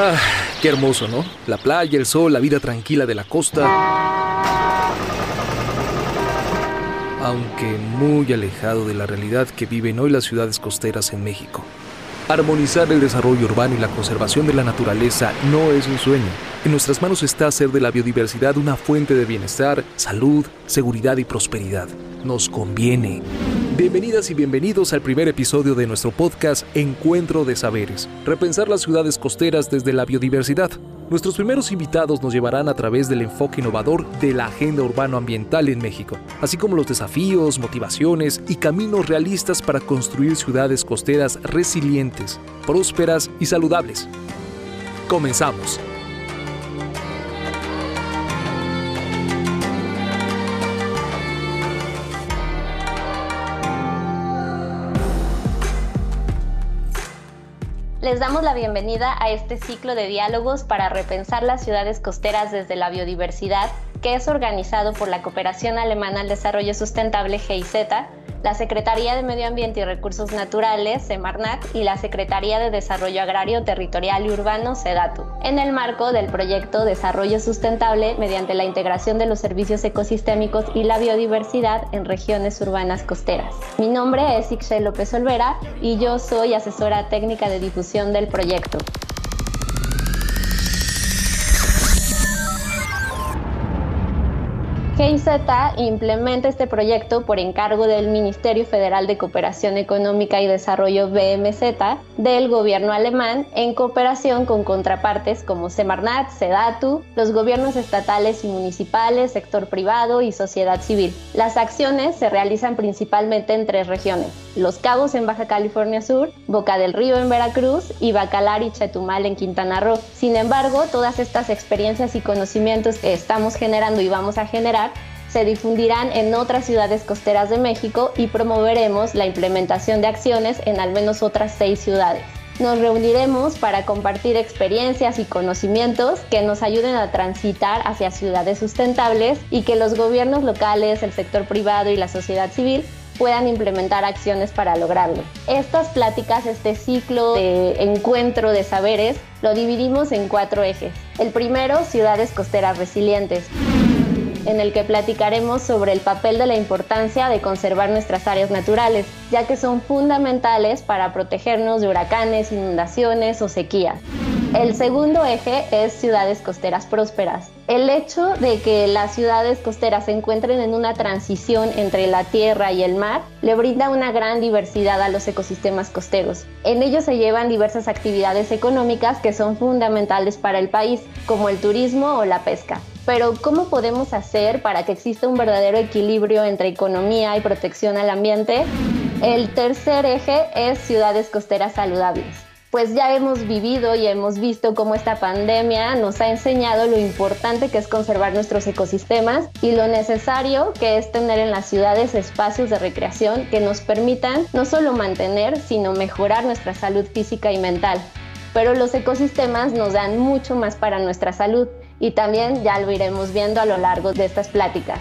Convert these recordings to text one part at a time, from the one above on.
Ah, qué hermoso, ¿no? La playa, el sol, la vida tranquila de la costa. Aunque muy alejado de la realidad que viven hoy las ciudades costeras en México. Armonizar el desarrollo urbano y la conservación de la naturaleza no es un sueño. En nuestras manos está hacer de la biodiversidad una fuente de bienestar, salud, seguridad y prosperidad. Nos conviene. Bienvenidas y bienvenidos al primer episodio de nuestro podcast Encuentro de Saberes, repensar las ciudades costeras desde la biodiversidad. Nuestros primeros invitados nos llevarán a través del enfoque innovador de la agenda urbano-ambiental en México, así como los desafíos, motivaciones y caminos realistas para construir ciudades costeras resilientes, prósperas y saludables. Comenzamos. Les damos la bienvenida a este ciclo de diálogos para repensar las ciudades costeras desde la biodiversidad, que es organizado por la Cooperación Alemana al Desarrollo Sustentable GIZ la Secretaría de Medio Ambiente y Recursos Naturales, Semarnat, y la Secretaría de Desarrollo Agrario, Territorial y Urbano, SEDATU, en el marco del proyecto Desarrollo Sustentable mediante la integración de los servicios ecosistémicos y la biodiversidad en regiones urbanas costeras. Mi nombre es Ixchel López Olvera y yo soy asesora técnica de difusión del proyecto. GIZ implementa este proyecto por encargo del Ministerio Federal de Cooperación Económica y Desarrollo BMZ del gobierno alemán en cooperación con contrapartes como Semarnat, Sedatu, los gobiernos estatales y municipales, sector privado y sociedad civil. Las acciones se realizan principalmente en tres regiones, Los Cabos en Baja California Sur, Boca del Río en Veracruz y Bacalar y Chetumal en Quintana Roo. Sin embargo, todas estas experiencias y conocimientos que estamos generando y vamos a generar se difundirán en otras ciudades costeras de México y promoveremos la implementación de acciones en al menos otras seis ciudades. Nos reuniremos para compartir experiencias y conocimientos que nos ayuden a transitar hacia ciudades sustentables y que los gobiernos locales, el sector privado y la sociedad civil puedan implementar acciones para lograrlo. Estas pláticas, este ciclo de encuentro de saberes, lo dividimos en cuatro ejes. El primero, ciudades costeras resilientes en el que platicaremos sobre el papel de la importancia de conservar nuestras áreas naturales, ya que son fundamentales para protegernos de huracanes, inundaciones o sequías. El segundo eje es ciudades costeras prósperas. El hecho de que las ciudades costeras se encuentren en una transición entre la tierra y el mar le brinda una gran diversidad a los ecosistemas costeros. En ellos se llevan diversas actividades económicas que son fundamentales para el país, como el turismo o la pesca. Pero ¿cómo podemos hacer para que exista un verdadero equilibrio entre economía y protección al ambiente? El tercer eje es ciudades costeras saludables pues ya hemos vivido y hemos visto cómo esta pandemia nos ha enseñado lo importante que es conservar nuestros ecosistemas y lo necesario que es tener en las ciudades espacios de recreación que nos permitan no solo mantener, sino mejorar nuestra salud física y mental. Pero los ecosistemas nos dan mucho más para nuestra salud y también ya lo iremos viendo a lo largo de estas pláticas.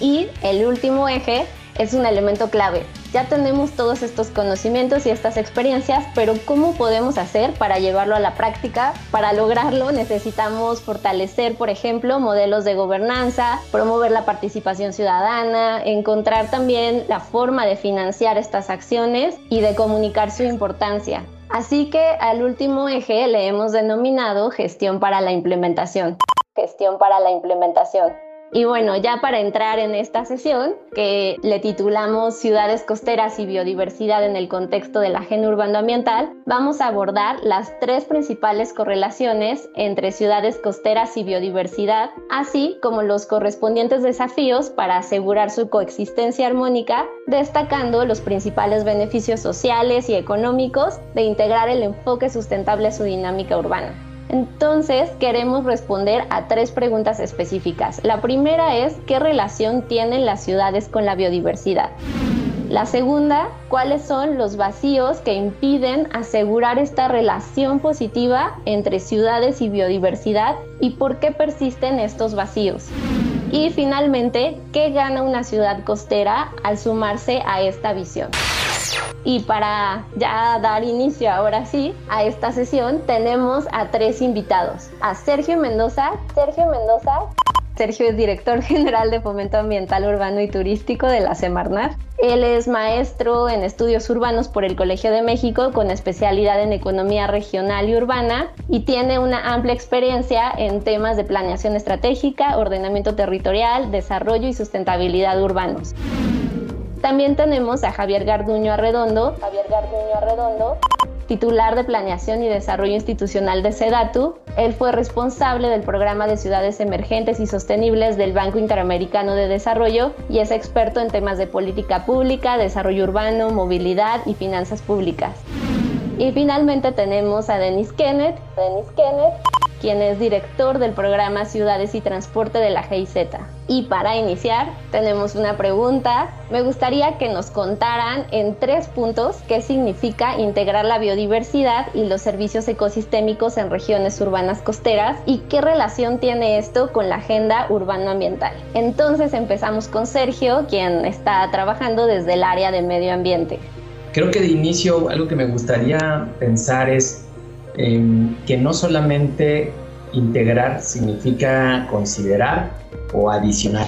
Y el último eje es un elemento clave. Ya tenemos todos estos conocimientos y estas experiencias, pero ¿cómo podemos hacer para llevarlo a la práctica? Para lograrlo necesitamos fortalecer, por ejemplo, modelos de gobernanza, promover la participación ciudadana, encontrar también la forma de financiar estas acciones y de comunicar su importancia. Así que al último eje le hemos denominado gestión para la implementación. Gestión para la implementación. Y bueno, ya para entrar en esta sesión, que le titulamos Ciudades costeras y biodiversidad en el contexto de la agenda urbano ambiental, vamos a abordar las tres principales correlaciones entre ciudades costeras y biodiversidad, así como los correspondientes desafíos para asegurar su coexistencia armónica, destacando los principales beneficios sociales y económicos de integrar el enfoque sustentable a su dinámica urbana. Entonces, queremos responder a tres preguntas específicas. La primera es, ¿qué relación tienen las ciudades con la biodiversidad? La segunda, ¿cuáles son los vacíos que impiden asegurar esta relación positiva entre ciudades y biodiversidad y por qué persisten estos vacíos? Y finalmente, ¿qué gana una ciudad costera al sumarse a esta visión? Y para ya dar inicio ahora sí a esta sesión, tenemos a tres invitados. A Sergio Mendoza. Sergio Mendoza. Sergio es director general de Fomento Ambiental Urbano y Turístico de la Semarnat. Él es maestro en estudios urbanos por el Colegio de México con especialidad en economía regional y urbana y tiene una amplia experiencia en temas de planeación estratégica, ordenamiento territorial, desarrollo y sustentabilidad urbanos. También tenemos a Javier Garduño Arredondo. Javier Garduño Arredondo titular de Planeación y Desarrollo Institucional de SEDATU. Él fue responsable del programa de ciudades emergentes y sostenibles del Banco Interamericano de Desarrollo y es experto en temas de política pública, desarrollo urbano, movilidad y finanzas públicas. Y finalmente tenemos a Denis Kenneth. Quien es director del programa Ciudades y Transporte de la GIZ. Y para iniciar, tenemos una pregunta. Me gustaría que nos contaran en tres puntos qué significa integrar la biodiversidad y los servicios ecosistémicos en regiones urbanas costeras y qué relación tiene esto con la agenda urbano-ambiental. Entonces empezamos con Sergio, quien está trabajando desde el área de medio ambiente. Creo que de inicio algo que me gustaría pensar es que no solamente integrar significa considerar o adicionar,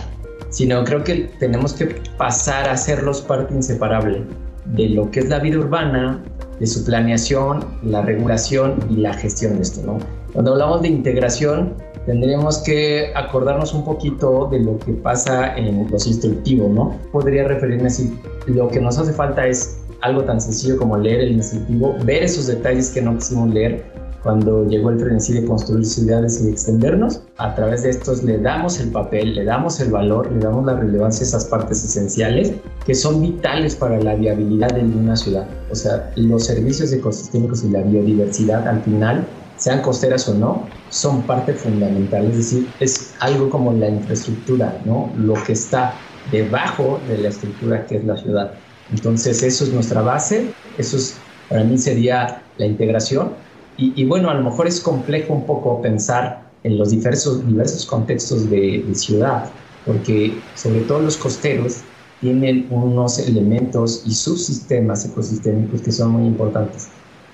sino creo que tenemos que pasar a hacerlos parte inseparable de lo que es la vida urbana, de su planeación, la regulación y la gestión de esto. Cuando hablamos de integración, tendríamos que acordarnos un poquito de lo que pasa en los instructivos, ¿no? Podría referirme así, lo que nos hace falta es algo tan sencillo como leer el instructivo, ver esos detalles que no quisimos leer cuando llegó el frenesí de construir ciudades y extendernos. A través de estos le damos el papel, le damos el valor, le damos la relevancia a esas partes esenciales que son vitales para la viabilidad de una ciudad. O sea, los servicios ecosistémicos y la biodiversidad al final sean costeras o no, son parte fundamental. Es decir, es algo como la infraestructura, ¿no? Lo que está debajo de la estructura que es la ciudad. Entonces, eso es nuestra base, eso es, para mí sería la integración. Y, bueno, a lo mejor es complejo un poco pensar en los diversos, diversos contextos de, de ciudad, porque sobre todo los costeros tienen unos elementos y subsistemas ecosistémicos que son muy importantes.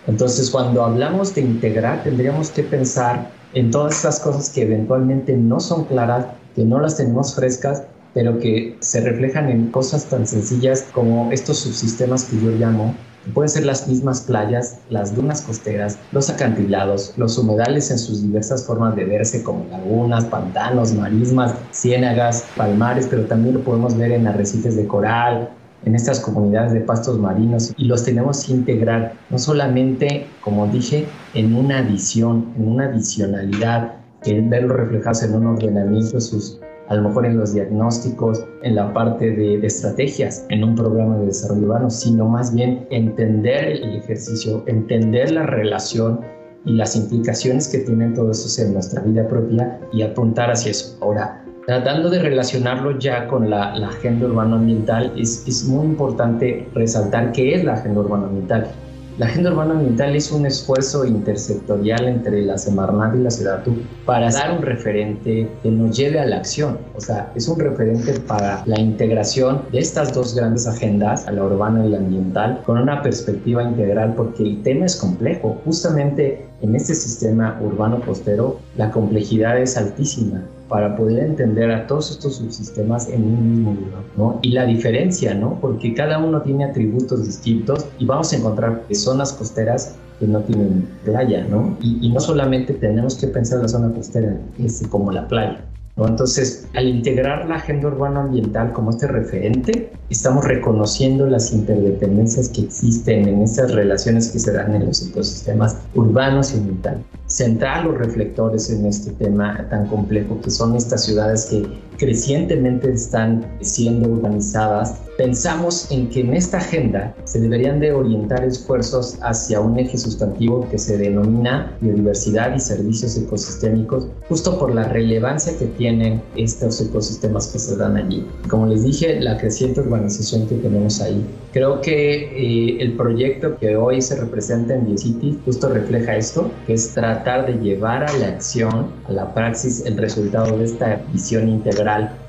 Entonces, cuando hablamos de integrar, tendríamos que pensar en todas estas cosas que eventualmente no son claras, que no las tenemos frescas pero que se reflejan en cosas tan sencillas como estos subsistemas que yo llamo, pueden ser las mismas playas, las dunas costeras, los acantilados, los humedales en sus diversas formas de verse como lagunas, pantanos, marismas, ciénagas, palmares, pero también lo podemos ver en arrecifes de coral, en estas comunidades de pastos marinos. Y los tenemos que integrar no solamente, como dije, en una visión, en una visionalidad, en verlo en un ordenamiento de sus a lo mejor en los diagnósticos, en la parte de, estrategias, en un programa de desarrollo urbano, sino más bien entender el ejercicio, entender la relación y las implicaciones que tienen todo eso en nuestra vida propia y apuntar hacia eso. Ahora, tratando de relacionarlo ya con la, agenda urbano-ambiental, es, es muy importante resaltar qué es la agenda urbano-ambiental. La agenda urbana ambiental es un esfuerzo intersectorial entre la Semarnat y la SEDATU para dar un referente que nos lleve a la acción. O sea, es un referente para la integración de estas dos grandes agendas, la urbana y la ambiental, con una perspectiva integral porque el tema es complejo. Justamente en este sistema urbano costero, la complejidad es altísima para poder entender a todos estos subsistemas en un mismo lugar, ¿no? Y la diferencia, ¿no? Porque cada uno tiene atributos distintos y vamos a encontrar zonas costeras que no tienen playa, ¿no? Y, no solamente tenemos que pensar la zona costera es como la playa, ¿no? Entonces, al integrar la agenda urbano-ambiental como este referente, estamos reconociendo las interdependencias que existen en estas relaciones que se dan en los ecosistemas urbanos y ambientales centrar los reflectores en este tema tan complejo que son estas ciudades que crecientemente están siendo urbanizadas, pensamos en que en esta agenda se deberían de orientar esfuerzos hacia un eje sustantivo que se denomina biodiversidad y servicios ecosistémicos, justo por la relevancia que tienen estos ecosistemas que se dan allí. Como les dije, la creciente urbanización que tenemos ahí. Creo que eh, el proyecto que hoy se representa en Biocity justo refleja esto, que es tratar de llevar a la acción, a la praxis, el resultado de esta visión integral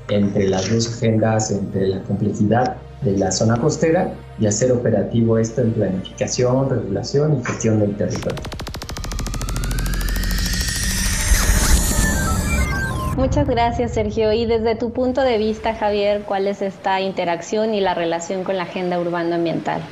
entre las dos agendas, entre la complejidad de la zona costera y hacer operativo esto en planificación, regulación y gestión del territorio. Muchas gracias, Sergio. Y desde tu punto de vista, Javier, ¿cuál es esta interacción y la relación con la agenda urbano-ambiental?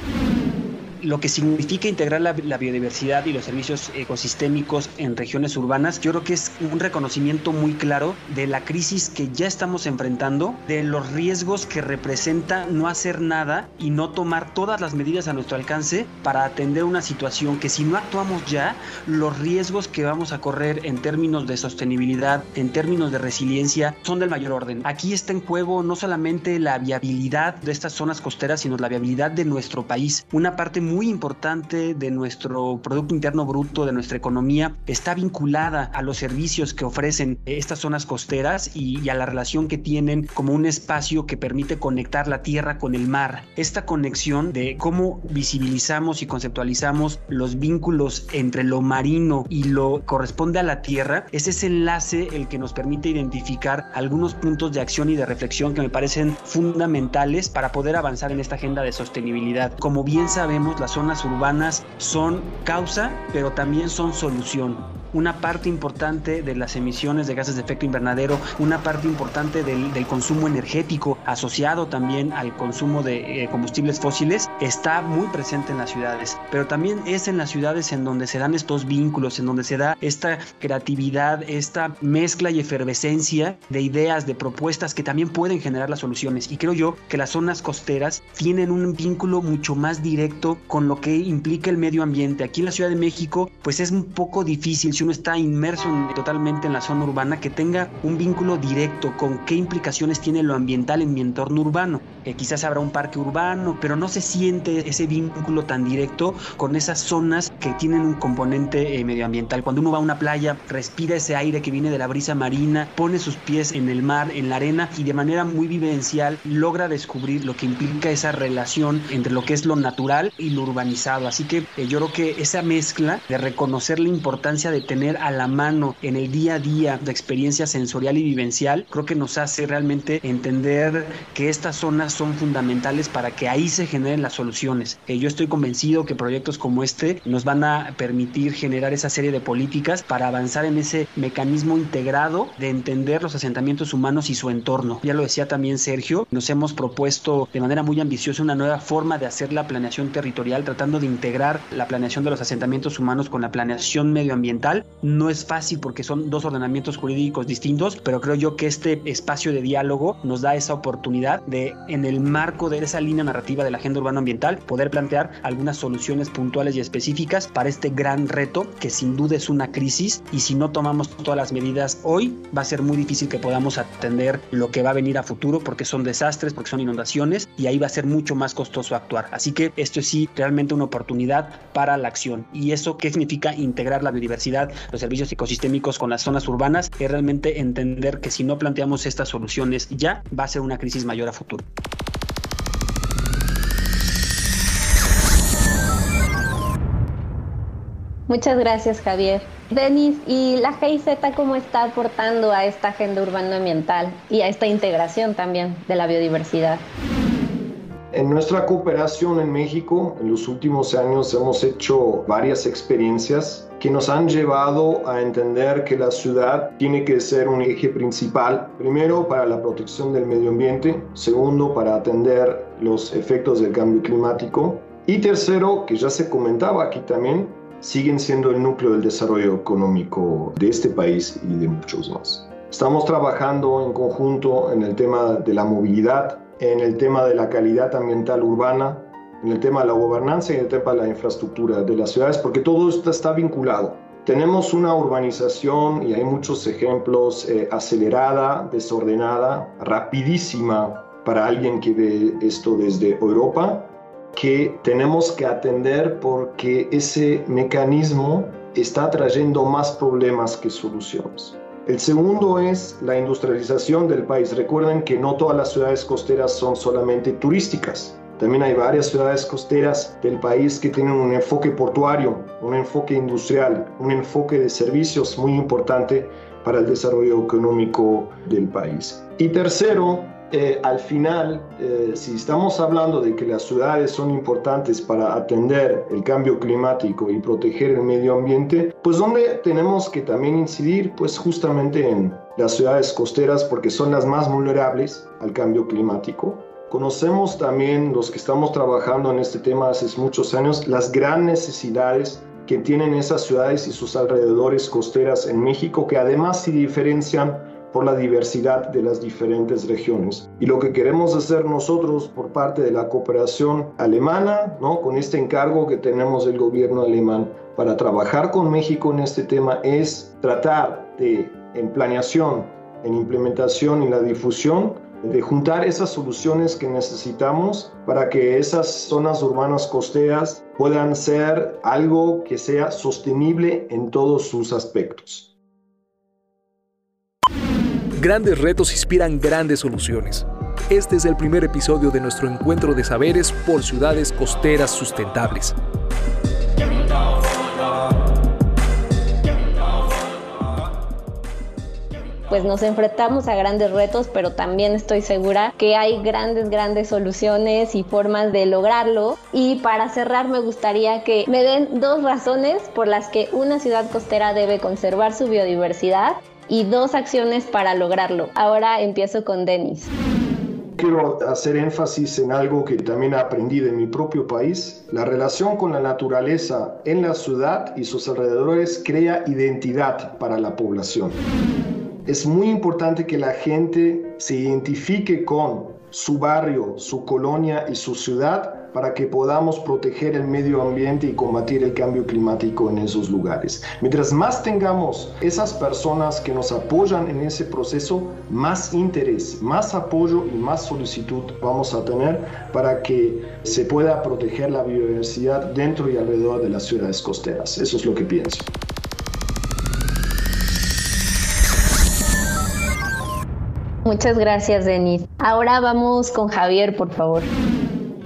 Lo que significa integrar la, biodiversidad y los servicios ecosistémicos en regiones urbanas, yo creo que es un reconocimiento muy claro de la crisis que ya estamos enfrentando, de los riesgos que representa no hacer nada y no tomar todas las medidas a nuestro alcance para atender una situación que si no actuamos ya, los riesgos que vamos a correr en términos de sostenibilidad, en términos de resiliencia, son del mayor orden. Aquí está en juego no solamente la viabilidad de estas zonas costeras, sino la viabilidad de nuestro país. Una parte muy muy importante de nuestro Producto Interno Bruto, de nuestra economía, está vinculada a los servicios que ofrecen estas zonas costeras y, a la relación que tienen como un espacio que permite conectar la tierra con el mar. Esta conexión de cómo visibilizamos y conceptualizamos los vínculos entre lo marino y lo corresponde a la tierra, es ese enlace el que nos permite identificar algunos puntos de acción y de reflexión que me parecen fundamentales para poder avanzar en esta agenda de sostenibilidad. Como bien sabemos, las zonas urbanas son causa, pero también son solución una parte importante de las emisiones de gases de efecto invernadero, una parte importante del, consumo energético asociado también al consumo de eh, combustibles fósiles, está muy presente en las ciudades. Pero también es en las ciudades en donde se dan estos vínculos, en donde se da esta creatividad, esta mezcla y efervescencia de ideas, de propuestas que también pueden generar las soluciones. Y creo yo que las zonas costeras tienen un vínculo mucho más directo con lo que implica el medio ambiente. Aquí en la Ciudad de México, pues es un poco difícil si está inmerso totalmente en la zona urbana, que tenga un vínculo directo con qué implicaciones tiene lo ambiental en mi entorno urbano. Eh, quizás habrá un parque urbano, pero no se siente ese vínculo tan directo con esas zonas que tienen un componente eh, medioambiental. Cuando uno va a una playa, respira ese aire que viene de la brisa marina, pone sus pies en el mar, en la arena y de manera muy vivencial logra descubrir lo que implica esa relación entre lo que es lo natural y lo urbanizado. Así que eh, yo creo que esa mezcla de reconocer la importancia de tener a la mano en el día a día de experiencia sensorial y vivencial, creo que nos hace realmente entender que estas zonas son fundamentales para que ahí se generen las soluciones. Eh, yo estoy convencido que proyectos como este nos van a permitir generar esa serie de políticas para avanzar en ese mecanismo integrado de entender los asentamientos humanos y su entorno. Ya lo decía también Sergio, nos hemos propuesto de manera muy ambiciosa una nueva forma de hacer la planeación territorial, tratando de integrar la planeación de los asentamientos humanos con la planeación medioambiental no es fácil porque son dos ordenamientos jurídicos distintos, pero creo yo que este espacio de diálogo nos da esa oportunidad de, en el marco de esa línea narrativa de la agenda urbano ambiental, poder plantear algunas soluciones puntuales y específicas para este gran reto que sin duda es una crisis y si no tomamos todas las medidas hoy, va a ser muy difícil que podamos atender lo que va a venir a futuro porque son desastres, porque son inundaciones y ahí va a ser mucho más costoso actuar. Así que esto es sí realmente una oportunidad para la acción. ¿Y eso qué significa integrar la biodiversidad los servicios ecosistémicos con las zonas urbanas, es realmente entender que si no planteamos estas soluciones ya, va a ser una crisis mayor a futuro. Muchas gracias, Javier. Denis, ¿y la GIZ cómo está aportando a esta agenda urbano-ambiental y a esta integración también de la biodiversidad? En nuestra cooperación en México, en los últimos años hemos hecho varias experiencias que nos han llevado a entender que la ciudad tiene que ser un eje principal, primero para la protección del medio ambiente, segundo para atender los efectos del cambio climático y tercero, que ya se comentaba aquí también, siguen siendo el núcleo del desarrollo económico de este país y de muchos más. Estamos trabajando en conjunto en el tema de la movilidad, en el tema de la calidad ambiental urbana, en el tema de la gobernanza y en el tema de la infraestructura de las ciudades, porque todo esto está vinculado. Tenemos una urbanización, y hay muchos ejemplos, eh, acelerada, desordenada, rapidísima para alguien que ve esto desde Europa, que tenemos que atender porque ese mecanismo está trayendo más problemas que soluciones. El segundo es la industrialización del país. Recuerden que no todas las ciudades costeras son solamente turísticas. También hay varias ciudades costeras del país que tienen un enfoque portuario, un enfoque industrial, un enfoque de servicios muy importante para el desarrollo económico del país. Y tercero, eh, al final, eh, si estamos hablando de que las ciudades son importantes para atender el cambio climático y proteger el medio ambiente, pues donde tenemos que también incidir, pues justamente en las ciudades costeras porque son las más vulnerables al cambio climático. Conocemos también los que estamos trabajando en este tema hace muchos años las grandes necesidades que tienen esas ciudades y sus alrededores costeras en México que además se diferencian por la diversidad de las diferentes regiones. Y lo que queremos hacer nosotros por parte de la cooperación alemana, ¿no? con este encargo que tenemos del gobierno alemán para trabajar con México en este tema, es tratar de, en planeación, en implementación y la difusión, de juntar esas soluciones que necesitamos para que esas zonas urbanas costeras puedan ser algo que sea sostenible en todos sus aspectos. Grandes retos inspiran grandes soluciones. Este es el primer episodio de nuestro encuentro de saberes por ciudades costeras sustentables. pues nos enfrentamos a grandes retos, pero también estoy segura que hay grandes, grandes soluciones y formas de lograrlo. Y para cerrar me gustaría que me den dos razones por las que una ciudad costera debe conservar su biodiversidad y dos acciones para lograrlo. Ahora empiezo con Denis. Quiero hacer énfasis en algo que también aprendí de mi propio país. La relación con la naturaleza en la ciudad y sus alrededores crea identidad para la población. Es muy importante que la gente se identifique con su barrio, su colonia y su ciudad para que podamos proteger el medio ambiente y combatir el cambio climático en esos lugares. Mientras más tengamos esas personas que nos apoyan en ese proceso, más interés, más apoyo y más solicitud vamos a tener para que se pueda proteger la biodiversidad dentro y alrededor de las ciudades costeras. Eso es lo que pienso. Muchas gracias, Denis. Ahora vamos con Javier, por favor.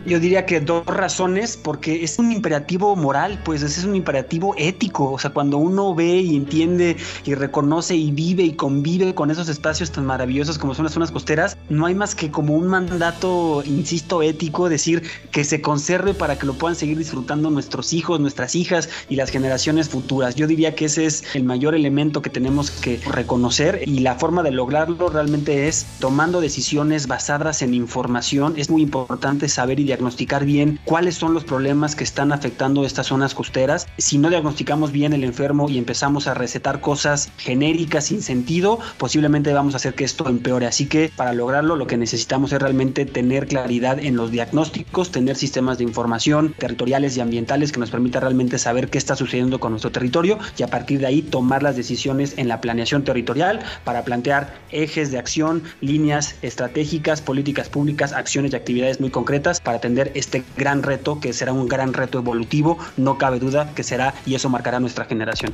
Yo diría que dos razones, porque es un imperativo moral, pues es un imperativo ético. O sea, cuando uno ve y entiende y reconoce y vive y convive con esos espacios tan maravillosos como son las zonas costeras, no hay más que como un mandato, insisto, ético, decir que se conserve para que lo puedan seguir disfrutando nuestros hijos, nuestras hijas y las generaciones futuras. Yo diría que ese es el mayor elemento que tenemos que reconocer y la forma de lograrlo realmente es tomando decisiones basadas en información. Es muy importante saber y diagnosticar bien cuáles son los problemas que están afectando estas zonas costeras. Si no diagnosticamos bien el enfermo y empezamos a recetar cosas genéricas sin sentido, posiblemente vamos a hacer que esto empeore. Así que para lograrlo lo que necesitamos es realmente tener claridad en los diagnósticos, tener sistemas de información territoriales y ambientales que nos permita realmente saber qué está sucediendo con nuestro territorio y a partir de ahí tomar las decisiones en la planeación territorial para plantear ejes de acción, líneas estratégicas, políticas públicas, acciones y actividades muy concretas para atender este gran reto que será un gran reto evolutivo, no cabe duda que será y eso marcará nuestra generación.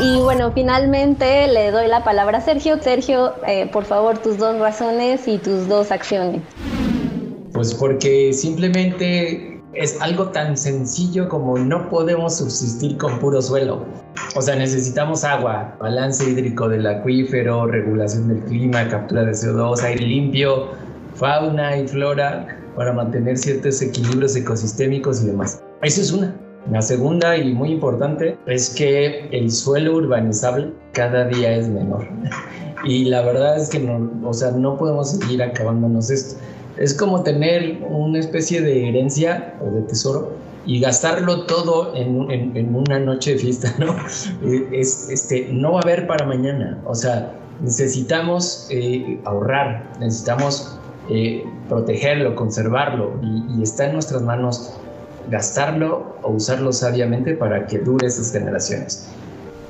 Y bueno, finalmente le doy la palabra a Sergio. Sergio, eh, por favor, tus dos razones y tus dos acciones. Pues porque simplemente es algo tan sencillo como no podemos subsistir con puro suelo. O sea, necesitamos agua, balance hídrico del acuífero, regulación del clima, captura de CO2, aire limpio, fauna y flora para mantener ciertos equilibrios ecosistémicos y demás. Esa es una. La segunda y muy importante es que el suelo urbanizable cada día es menor. Y la verdad es que no, o sea, no podemos seguir acabándonos esto es como tener una especie de herencia o de tesoro y gastarlo todo en, una noche de fiesta, ¿no? Es, este, no va a haber para mañana. O sea, necesitamos eh, ahorrar, necesitamos eh, protegerlo, conservarlo y, y, está en nuestras manos gastarlo o usarlo sabiamente para que dure esas generaciones.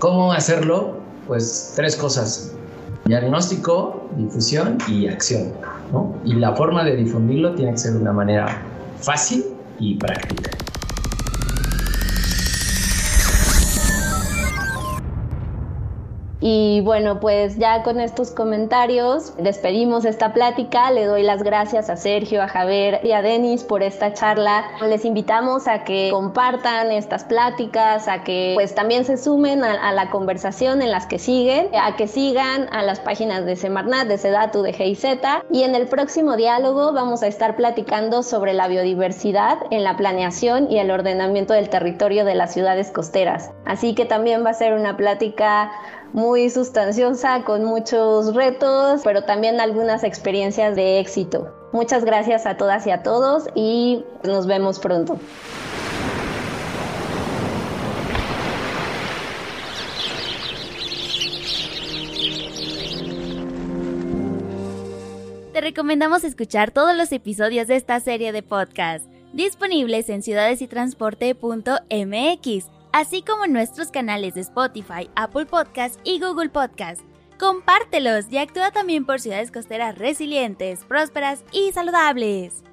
¿Cómo hacerlo? Pues tres cosas. Diagnóstico, difusión y acción. Y la forma de difundirlo tiene que ser de una manera fácil y práctica. Y bueno, pues ya con estos comentarios despedimos esta plática. Le doy las gracias a Sergio, a Javier y a Denis por esta charla. Les invitamos a que compartan estas pláticas, a que pues también se sumen a, la conversación en las que siguen, a que sigan a las páginas de Semarnat, de Sedatu, de GIZ. Y en el próximo diálogo vamos a estar platicando sobre la biodiversidad en la planeación y el ordenamiento del territorio de las ciudades costeras. Así que también va a ser una plática muy sustanciosa, con muchos retos, pero también algunas experiencias de éxito. Muchas gracias a todas y a todos y nos vemos pronto. Te recomendamos escuchar todos los episodios de esta serie de podcast, disponibles en ciudadesytransporte.mx así como en nuestros canales de Spotify, Apple Podcast y Google Podcast. Compártelos y actúa también por ciudades costeras resilientes, prósperas y saludables.